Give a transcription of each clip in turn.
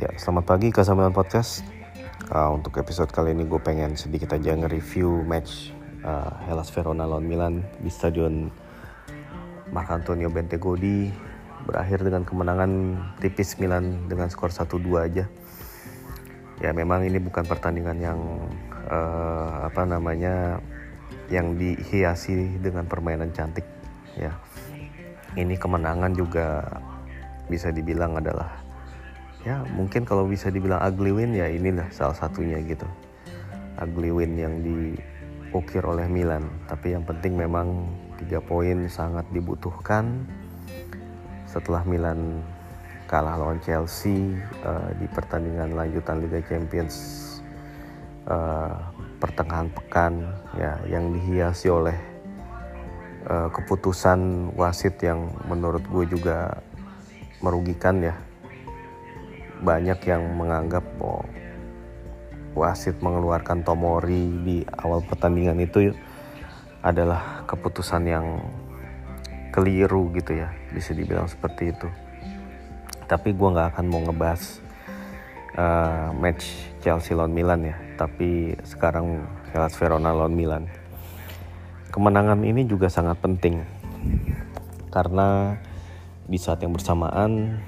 Ya, selamat pagi ke Sambilan Podcast. Uh, untuk episode kali ini gue pengen sedikit aja nge-review match uh, Hellas Verona lawan Milan di stadion Marc Antonio Bentegodi berakhir dengan kemenangan tipis Milan dengan skor 1-2 aja. Ya memang ini bukan pertandingan yang uh, apa namanya yang dihiasi dengan permainan cantik ya. Ini kemenangan juga bisa dibilang adalah ya mungkin kalau bisa dibilang ugly win ya inilah salah satunya gitu. Ugly win yang diukir oleh Milan. Tapi yang penting memang tiga poin sangat dibutuhkan. Setelah Milan kalah lawan Chelsea uh, di pertandingan lanjutan Liga Champions uh, pertengahan pekan ya yang dihiasi oleh uh, keputusan wasit yang menurut gue juga merugikan ya banyak yang menganggap oh, wasit mengeluarkan Tomori di awal pertandingan itu adalah keputusan yang keliru gitu ya bisa dibilang seperti itu. Tapi gue nggak akan mau ngebahas uh, match Chelsea lawan Milan ya tapi sekarang Hellas Verona lawan Milan. Kemenangan ini juga sangat penting karena di saat yang bersamaan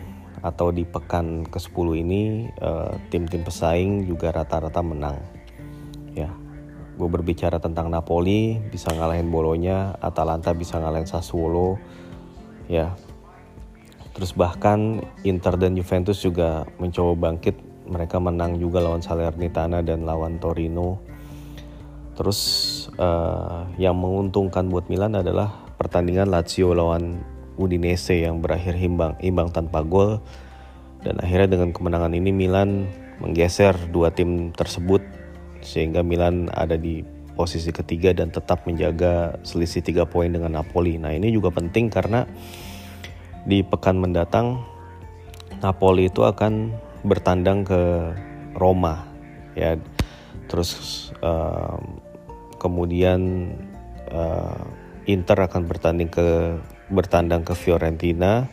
atau di pekan ke-10 ini uh, tim-tim pesaing juga rata-rata menang. Ya. Gue berbicara tentang Napoli bisa ngalahin Bolonya, Atalanta bisa ngalahin Sassuolo. Ya. Terus bahkan Inter dan Juventus juga mencoba bangkit. Mereka menang juga lawan Salernitana dan lawan Torino. Terus uh, yang menguntungkan buat Milan adalah pertandingan Lazio lawan Udinese yang berakhir imbang imbang tanpa gol dan akhirnya dengan kemenangan ini Milan menggeser dua tim tersebut sehingga Milan ada di posisi ketiga dan tetap menjaga selisih tiga poin dengan Napoli. Nah ini juga penting karena di pekan mendatang Napoli itu akan bertandang ke Roma ya terus uh, kemudian uh, Inter akan bertanding ke bertandang ke Fiorentina.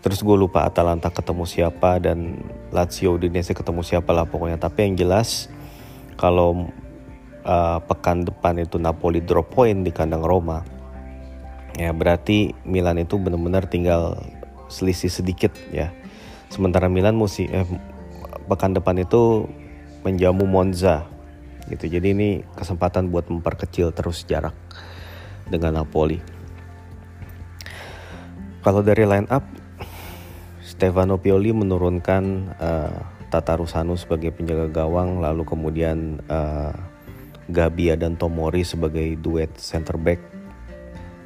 Terus gue lupa Atalanta ketemu siapa dan Lazio Udinese ketemu siapa lah pokoknya. Tapi yang jelas kalau uh, pekan depan itu Napoli drop point di kandang Roma ya berarti Milan itu benar-benar tinggal selisih sedikit ya. Sementara Milan musim eh, pekan depan itu menjamu Monza gitu. Jadi ini kesempatan buat memperkecil terus jarak dengan Napoli kalau dari line up, Stefano Pioli menurunkan uh, Tata Rusano sebagai penjaga gawang, lalu kemudian uh, Gabia dan Tomori sebagai duet center back,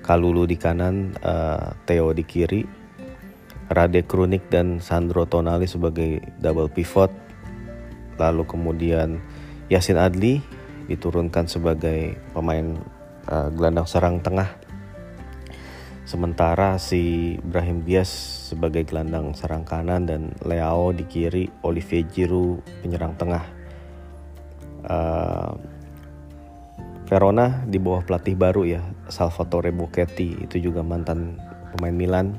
Kalulu di kanan, uh, Theo di kiri, Rade Krunik dan Sandro Tonali sebagai double pivot, lalu kemudian Yasin Adli diturunkan sebagai pemain uh, gelandang serang tengah Sementara si Ibrahim Diaz sebagai gelandang serang kanan dan Leao di kiri, Olivier Giroud penyerang tengah. Uh, Verona di bawah pelatih baru ya, Salvatore Bocchetti itu juga mantan pemain Milan.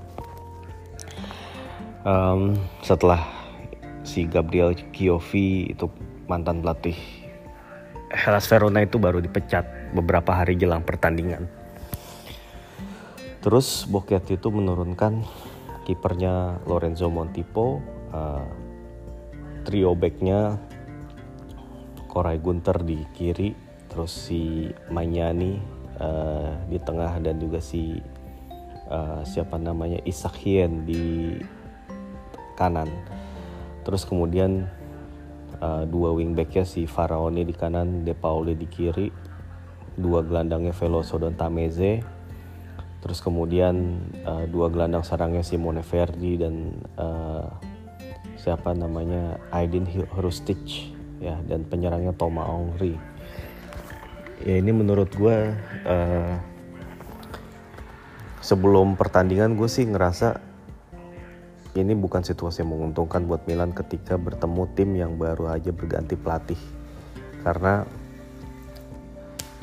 Um, setelah si Gabriel Chiovi itu mantan pelatih Hellas Verona itu baru dipecat beberapa hari jelang pertandingan. Terus Boket itu menurunkan kipernya Lorenzo Montipo, uh, trio backnya Koray Gunter di kiri, terus si Manyani uh, di tengah dan juga si uh, siapa namanya Isak Hien di kanan. Terus kemudian uh, dua wingbacknya si Faraoni di kanan, De Pauli di kiri, dua gelandangnya Veloso dan Tameze, Terus kemudian uh, dua gelandang sarangnya Simone Verdi dan uh, siapa namanya Aydin Hrustic ya dan penyerangnya Toma Ongri. Ya ini menurut gue uh, sebelum pertandingan gue sih ngerasa ini bukan situasi yang menguntungkan buat Milan ketika bertemu tim yang baru aja berganti pelatih karena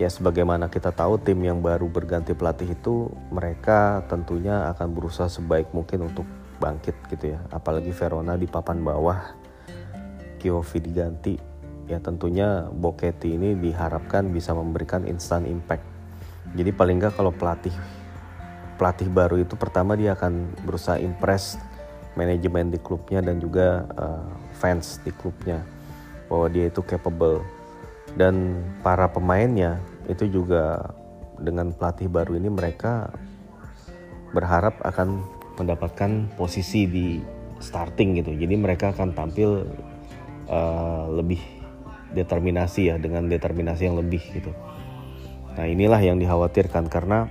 ya sebagaimana kita tahu tim yang baru berganti pelatih itu mereka tentunya akan berusaha sebaik mungkin untuk bangkit gitu ya. Apalagi Verona di papan bawah Kiovi diganti ya tentunya Boketti ini diharapkan bisa memberikan instant impact. Jadi paling nggak kalau pelatih pelatih baru itu pertama dia akan berusaha impress manajemen di klubnya dan juga uh, fans di klubnya bahwa dia itu capable dan para pemainnya itu juga dengan pelatih baru ini mereka berharap akan mendapatkan posisi di starting gitu. Jadi mereka akan tampil uh, lebih determinasi ya dengan determinasi yang lebih gitu. Nah inilah yang dikhawatirkan karena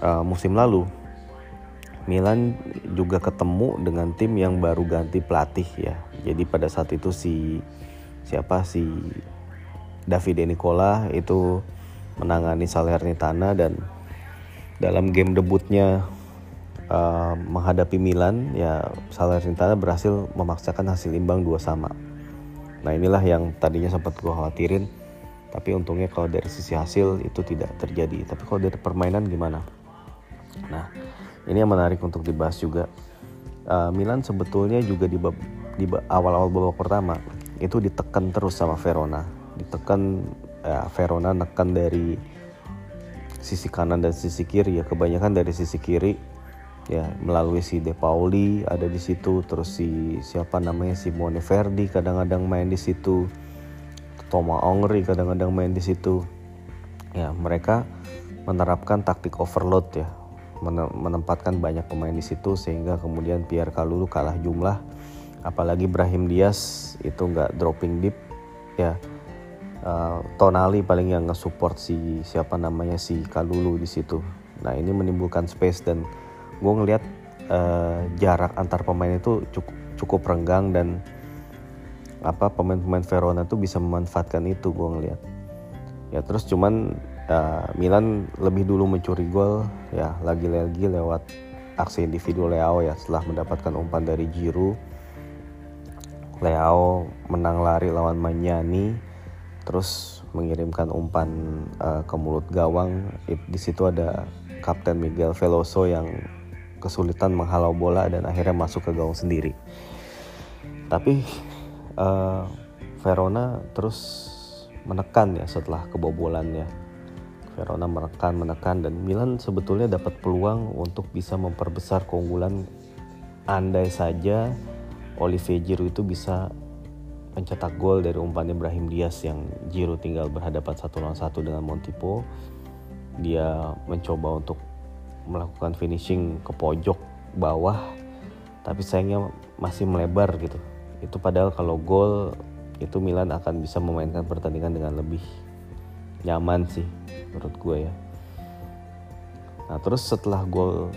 uh, musim lalu Milan juga ketemu dengan tim yang baru ganti pelatih ya. Jadi pada saat itu si siapa? Si Davide Nicola itu menangani Salernitana dan dalam game debutnya uh, menghadapi Milan ya Salernitana berhasil memaksakan hasil imbang dua sama. Nah inilah yang tadinya sempat gue khawatirin tapi untungnya kalau dari sisi hasil itu tidak terjadi. Tapi kalau dari permainan gimana? Nah ini yang menarik untuk dibahas juga. Uh, Milan sebetulnya juga di, awal-awal babak pertama itu ditekan terus sama Verona, ditekan ya, Verona nekan dari sisi kanan dan sisi kiri. Ya kebanyakan dari sisi kiri ya melalui si De Pauli ada di situ terus si siapa namanya Simone Verdi kadang-kadang main di situ Toma Ongri kadang-kadang main di situ. Ya mereka menerapkan taktik overload ya menempatkan banyak pemain di situ sehingga kemudian Pierre Kalulu kalah jumlah. Apalagi Brahim Diaz itu nggak dropping deep ya uh, Tonali paling yang nge-support si siapa namanya si Kalulu di situ. Nah ini menimbulkan space dan gue ngelihat uh, jarak antar pemain itu cukup cukup renggang dan apa pemain-pemain Verona tuh bisa memanfaatkan itu gue ngelihat ya terus cuman uh, Milan lebih dulu mencuri gol ya lagi-lagi lewat aksi individu Leo ya setelah mendapatkan umpan dari Giroud. Leo menang lari lawan Manyani terus mengirimkan umpan uh, ke mulut gawang. Di situ ada Kapten Miguel Veloso yang kesulitan menghalau bola dan akhirnya masuk ke gawang sendiri. Tapi uh, Verona terus menekan ya setelah kebobolannya. Verona menekan menekan dan Milan sebetulnya dapat peluang untuk bisa memperbesar keunggulan. Andai saja Olivier Giroud itu bisa mencetak gol dari umpan Ibrahim Diaz yang Giroud tinggal berhadapan satu lawan satu dengan Montipo. Dia mencoba untuk melakukan finishing ke pojok bawah tapi sayangnya masih melebar gitu. Itu padahal kalau gol itu Milan akan bisa memainkan pertandingan dengan lebih nyaman sih menurut gue ya. Nah terus setelah gol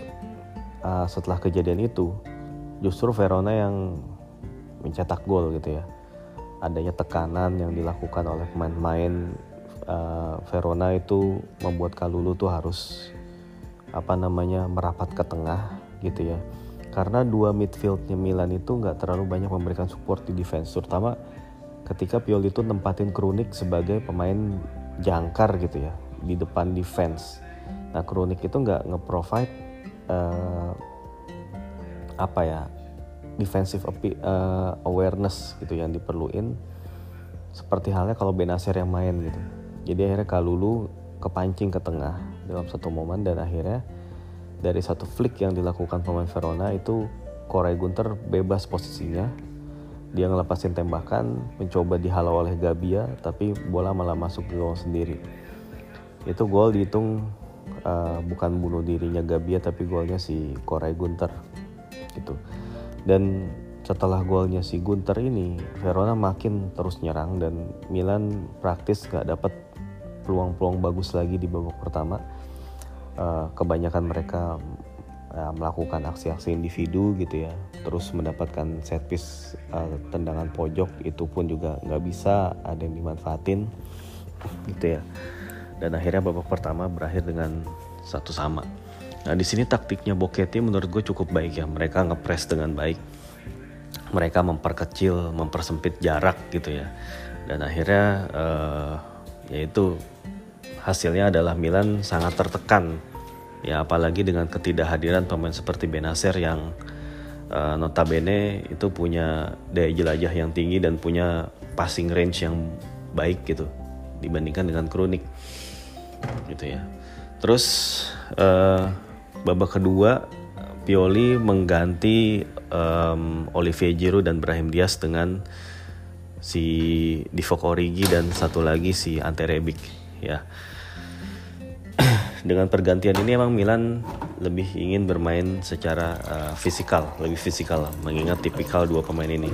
uh, setelah kejadian itu justru Verona yang mencetak gol gitu ya adanya tekanan yang dilakukan oleh pemain-pemain uh, Verona itu membuat Kalulu tuh harus apa namanya merapat ke tengah gitu ya karena dua midfieldnya Milan itu nggak terlalu banyak memberikan support di defense terutama ketika Pioli itu nempatin Kronik sebagai pemain jangkar gitu ya di depan defense. Nah kronik itu nggak nge-provide uh, apa ya defensive uh, awareness gitu yang diperluin. Seperti halnya kalau Benacer yang main gitu. Jadi akhirnya Kalulu kepancing ke tengah dalam satu momen dan akhirnya dari satu flick yang dilakukan pemain Verona itu Koray Gunter bebas posisinya. Dia ngelepasin tembakan mencoba dihalau oleh Gabia tapi bola malah masuk ke gawang sendiri. Itu gol dihitung uh, bukan bunuh dirinya Gabia tapi golnya si Koray Gunter gitu dan setelah golnya si Gunter ini Verona makin terus nyerang dan Milan praktis gak dapat peluang-peluang bagus lagi di babak pertama. Uh, kebanyakan mereka uh, melakukan aksi-aksi individu gitu ya. Terus mendapatkan set piece uh, tendangan pojok itu pun juga nggak bisa ada yang dimanfaatin gitu ya. Dan akhirnya babak pertama berakhir dengan satu sama nah di sini taktiknya Boketti menurut gue cukup baik ya. Mereka ngepres dengan baik. Mereka memperkecil mempersempit jarak gitu ya. Dan akhirnya uh, yaitu hasilnya adalah Milan sangat tertekan. Ya apalagi dengan ketidakhadiran pemain seperti Benacer yang uh, notabene itu punya daya jelajah yang tinggi dan punya passing range yang baik gitu dibandingkan dengan Kronik. Gitu ya. Terus uh, babak kedua Pioli mengganti um, Olivier Giroud dan Brahim Diaz dengan si Divock Origi dan satu lagi si Ante Rebic ya dengan pergantian ini emang Milan lebih ingin bermain secara uh, fisikal, lebih fisikal mengingat tipikal dua pemain ini.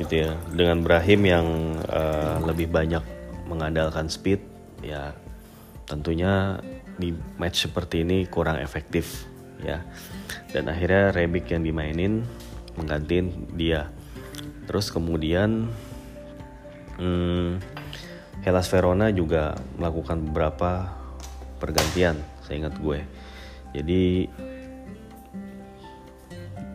Gitu ya. Dengan Brahim yang uh, lebih banyak mengandalkan speed, ya tentunya di match seperti ini kurang efektif ya. Dan akhirnya Rebic yang dimainin menggantiin dia. Terus kemudian hmm, Hellas Verona juga melakukan beberapa pergantian saya ingat gue jadi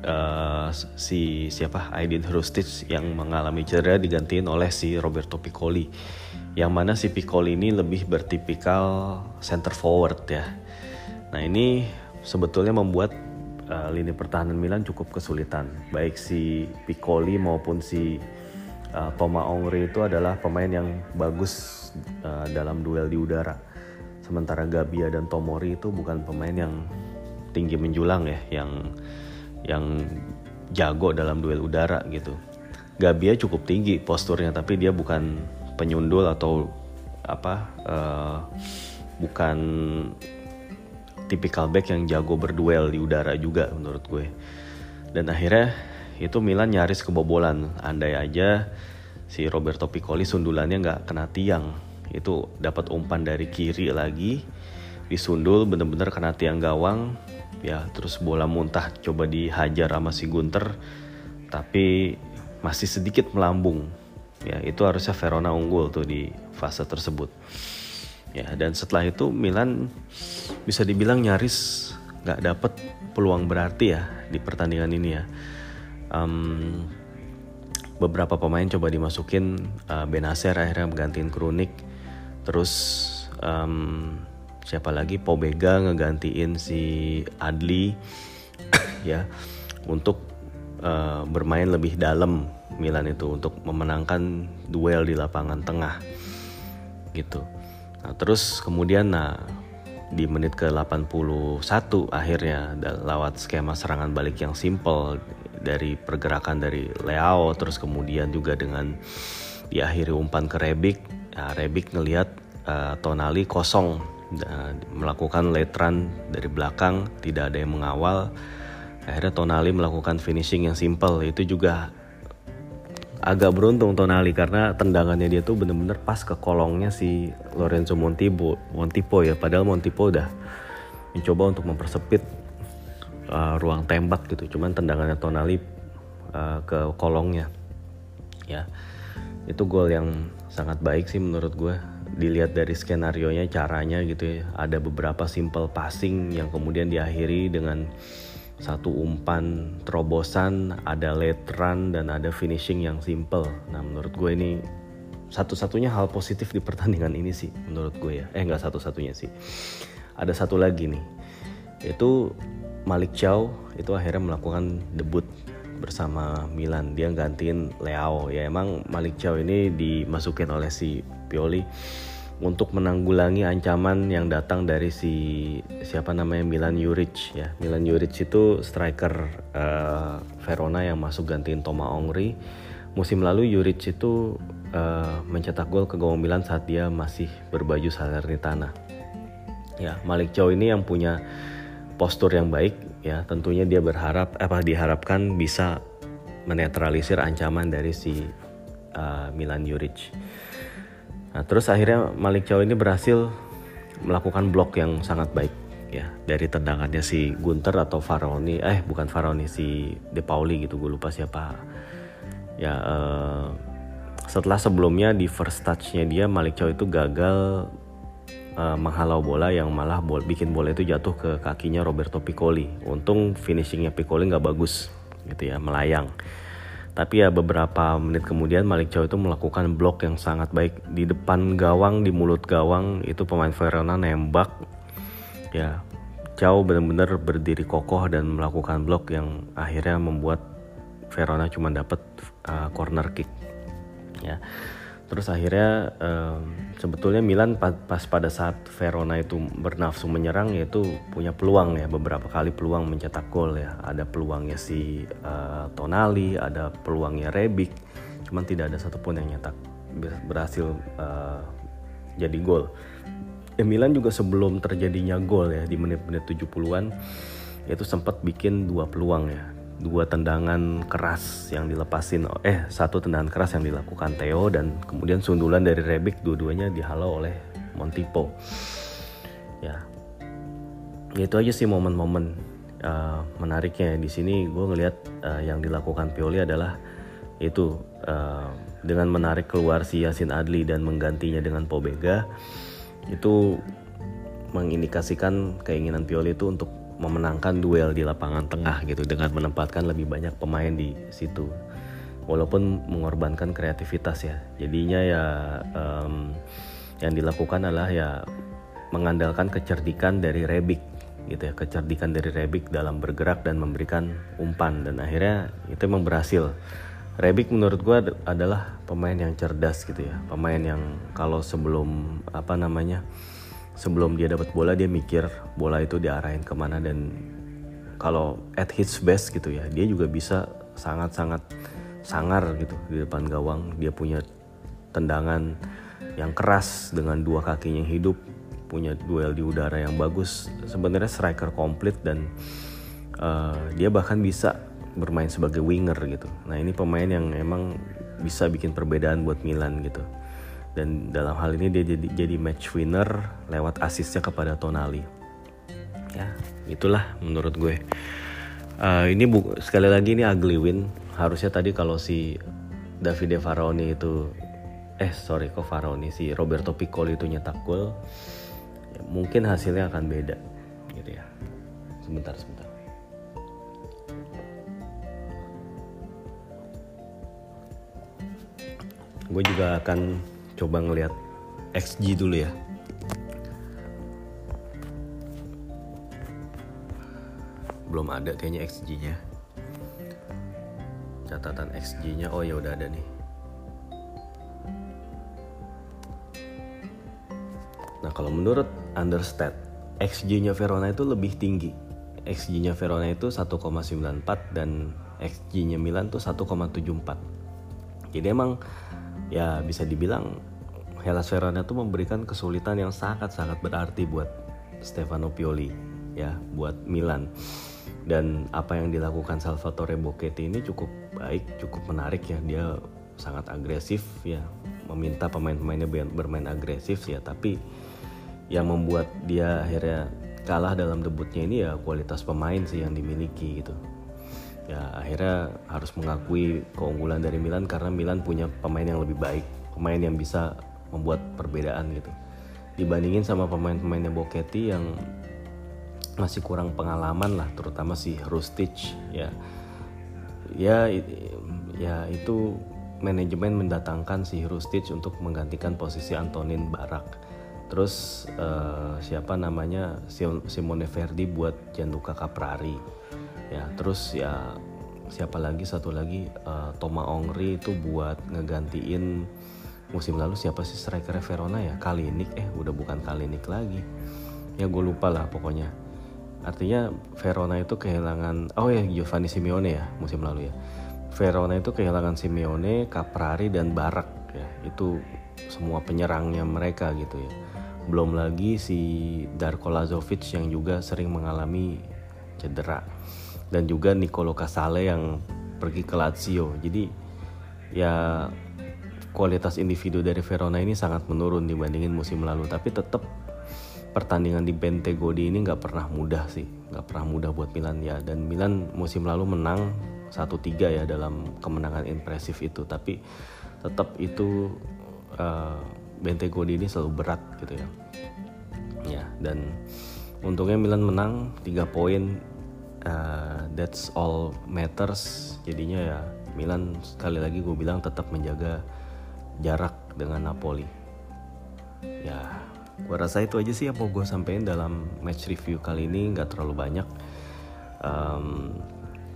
uh, si siapa Aidin Hrustic yang mengalami cedera digantiin oleh si Roberto Piccoli yang mana si Piccoli ini lebih bertipikal center forward ya. Nah ini sebetulnya membuat uh, lini pertahanan Milan cukup kesulitan. Baik si Piccoli maupun si uh, Toma Ongri itu adalah pemain yang bagus uh, dalam duel di udara. Sementara Gabia dan Tomori itu bukan pemain yang tinggi menjulang ya, yang yang jago dalam duel udara gitu. Gabia cukup tinggi posturnya tapi dia bukan penyundul atau apa uh, bukan tipikal back yang jago berduel di udara juga menurut gue. Dan akhirnya itu Milan nyaris kebobolan. Andai aja si Roberto Piccoli sundulannya nggak kena tiang itu dapat umpan dari kiri lagi disundul bener-bener kena tiang gawang ya terus bola muntah coba dihajar sama si Gunter tapi masih sedikit melambung ya itu harusnya Verona unggul tuh di fase tersebut. Ya dan setelah itu Milan bisa dibilang nyaris nggak dapet peluang berarti ya di pertandingan ini ya. Um, beberapa pemain coba dimasukin uh, Benacer akhirnya menggantiin Kronik terus um, siapa lagi? Pobega ngegantiin si Adli ya untuk uh, bermain lebih dalam Milan itu untuk memenangkan duel di lapangan tengah gitu. Nah, terus kemudian nah di menit ke 81 akhirnya lewat skema serangan balik yang simple dari pergerakan dari Leao terus kemudian juga dengan diakhiri umpan ke Rebic Nah, Rebic ngelihat uh, Tonali kosong melakukan late run dari belakang, tidak ada yang mengawal. Akhirnya Tonali melakukan finishing yang simple. Itu juga agak beruntung Tonali karena tendangannya dia tuh bener-bener pas ke kolongnya si Lorenzo Montipo, Montipo ya. Padahal Montipo udah mencoba untuk mempersepit uh, ruang tembak gitu. Cuman tendangannya Tonali uh, ke kolongnya. Ya. Itu gol yang sangat baik sih menurut gue dilihat dari skenario nya caranya gitu ya ada beberapa simple passing yang kemudian diakhiri dengan satu umpan terobosan ada late run dan ada finishing yang simple. Nah menurut gue ini satu-satunya hal positif di pertandingan ini sih menurut gue ya. Eh nggak satu-satunya sih. Ada satu lagi nih itu Malik Chow itu akhirnya melakukan debut bersama Milan. Dia gantiin Leao. Ya emang Malik Chow ini dimasukin oleh si Pioli untuk menanggulangi ancaman yang datang dari si siapa namanya Milan Juric ya. Milan Juric itu striker uh, Verona yang masuk gantiin Toma Ongri. Musim lalu Juric itu uh, mencetak gol ke gawang Milan saat dia masih berbaju Salernitana. Ya Malik Chow ini yang punya postur yang baik ya. Tentunya dia berharap apa diharapkan bisa menetralisir ancaman dari si uh, Milan Juric. Nah, terus akhirnya Malik Chow ini berhasil melakukan blok yang sangat baik ya dari tendangannya si Gunter atau Faroni eh bukan Faroni si De Pauli gitu gue lupa siapa ya uh, setelah sebelumnya di first touchnya dia Malik Chow itu gagal uh, menghalau bola yang malah bol bikin bola itu jatuh ke kakinya Roberto Piccoli. Untung finishingnya Piccoli nggak bagus gitu ya melayang. Tapi ya beberapa menit kemudian Malik Chow itu melakukan blok yang sangat baik. Di depan gawang di mulut gawang itu pemain Verona nembak. Ya Cao benar-benar berdiri kokoh dan melakukan blok yang akhirnya membuat Verona cuma dapat uh, corner kick. Ya terus akhirnya um, sebetulnya Milan pas pada saat Verona itu bernafsu menyerang yaitu punya peluang ya beberapa kali peluang mencetak gol ya. Ada peluangnya si uh, Tonali ada peluangnya Rebic. Cuman tidak ada satupun yang nyetak berhasil uh, jadi gol. Ya Milan juga sebelum terjadinya gol ya di menit-menit 70-an itu sempat bikin dua peluang ya dua tendangan keras yang dilepasin eh satu tendangan keras yang dilakukan Theo dan kemudian sundulan dari Rebic dua-duanya dihalau oleh Montipo. Ya. Itu aja sih momen-momen uh, menariknya. Di sini gue ngelihat uh, yang dilakukan Pioli adalah itu uh, dengan menarik keluar si Yasin Adli dan menggantinya dengan Pobega itu mengindikasikan keinginan Pioli itu untuk memenangkan duel di lapangan tengah gitu dengan menempatkan lebih banyak pemain di situ. Walaupun mengorbankan kreativitas ya. Jadinya ya um, yang dilakukan adalah ya mengandalkan kecerdikan dari Rebic gitu ya. Kecerdikan dari Rebic dalam bergerak dan memberikan umpan. Dan akhirnya itu memang berhasil. Rebic menurut gue adalah pemain yang cerdas gitu ya. Pemain yang kalau sebelum apa namanya sebelum dia dapat bola dia mikir bola itu diarahin ke mana dan kalau at his best gitu ya dia juga bisa sangat-sangat sangar gitu di depan gawang. Dia punya tendangan yang keras dengan dua kakinya hidup punya duel di udara yang bagus sebenarnya striker komplit dan uh, dia bahkan bisa bermain sebagai winger gitu. Nah ini pemain yang emang bisa bikin perbedaan buat Milan gitu dan dalam hal ini dia jadi jadi match winner lewat asisnya kepada Tonali. Ya itulah menurut gue. Uh, ini bu sekali lagi ini ugly win. Harusnya tadi kalau si Davide Faraoni itu eh sorry kok Faraoni? Si Roberto Piccoli itu nyetak gol ya, mungkin hasilnya akan beda gitu ya. Sebentar sebentar. Gue juga akan coba ngelihat XG dulu ya. Belum ada kayaknya XG nya catatan XG nya oh ya udah ada nih. Nah kalau menurut Understat XG nya Verona itu lebih tinggi. XG nya Verona itu 1,94 dan XG nya Milan tuh 1,74 jadi emang ya bisa dibilang Hellas Verona itu memberikan kesulitan yang sangat-sangat berarti buat Stefano Pioli ya buat Milan. Dan apa yang dilakukan Salvatore Bocchetti ini cukup baik cukup menarik ya. Dia sangat agresif ya. Meminta pemain-pemainnya bermain agresif ya. Tapi yang membuat dia akhirnya kalah dalam debutnya ini ya kualitas pemain sih yang dimiliki gitu ya akhirnya harus mengakui keunggulan dari Milan karena Milan punya pemain yang lebih baik pemain yang bisa membuat perbedaan gitu. Dibandingin sama pemain-pemainnya Boketti yang masih kurang pengalaman lah terutama si Rustic ya. Ya ya itu manajemen mendatangkan si Rustic untuk menggantikan posisi Antonin Barak. Terus uh, siapa namanya? Simone Verdi buat Gianluca Caprari ya terus ya siapa lagi? Satu lagi uh, Toma Ongri itu buat ngegantiin musim lalu siapa sih? Striker Verona ya? Kalinik eh udah bukan Kalinik lagi. Ya gue lupa lah pokoknya. Artinya Verona itu kehilangan oh ya Giovanni Simeone ya musim lalu ya. Verona itu kehilangan Simeone Caprari dan Barak ya. Itu semua penyerangnya mereka gitu ya. Belum lagi si Darko Lazovic yang juga sering mengalami cedera dan juga Nicolo Casale yang pergi ke Lazio. Jadi ya kualitas individu dari Verona ini sangat menurun dibandingin musim lalu. Tapi tetap pertandingan di Bentegodi ini nggak pernah mudah sih, nggak pernah mudah buat Milan ya. Dan Milan musim lalu menang 1-3 ya dalam kemenangan impresif itu. Tapi tetap itu uh, Bentegodi ini selalu berat gitu ya. Ya dan untungnya Milan menang 3 poin uh, that's all matters. Jadinya ya Milan sekali lagi gue bilang tetap menjaga jarak dengan Napoli. Ya gue rasa itu aja sih yang mau gue sampein dalam match review kali ini. Nggak terlalu banyak. Um,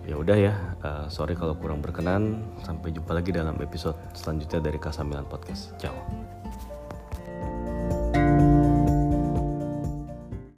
ya udah ya. Uh, sorry kalau kurang berkenan. Sampai jumpa lagi dalam episode selanjutnya dari Kasamilan Podcast. Ciao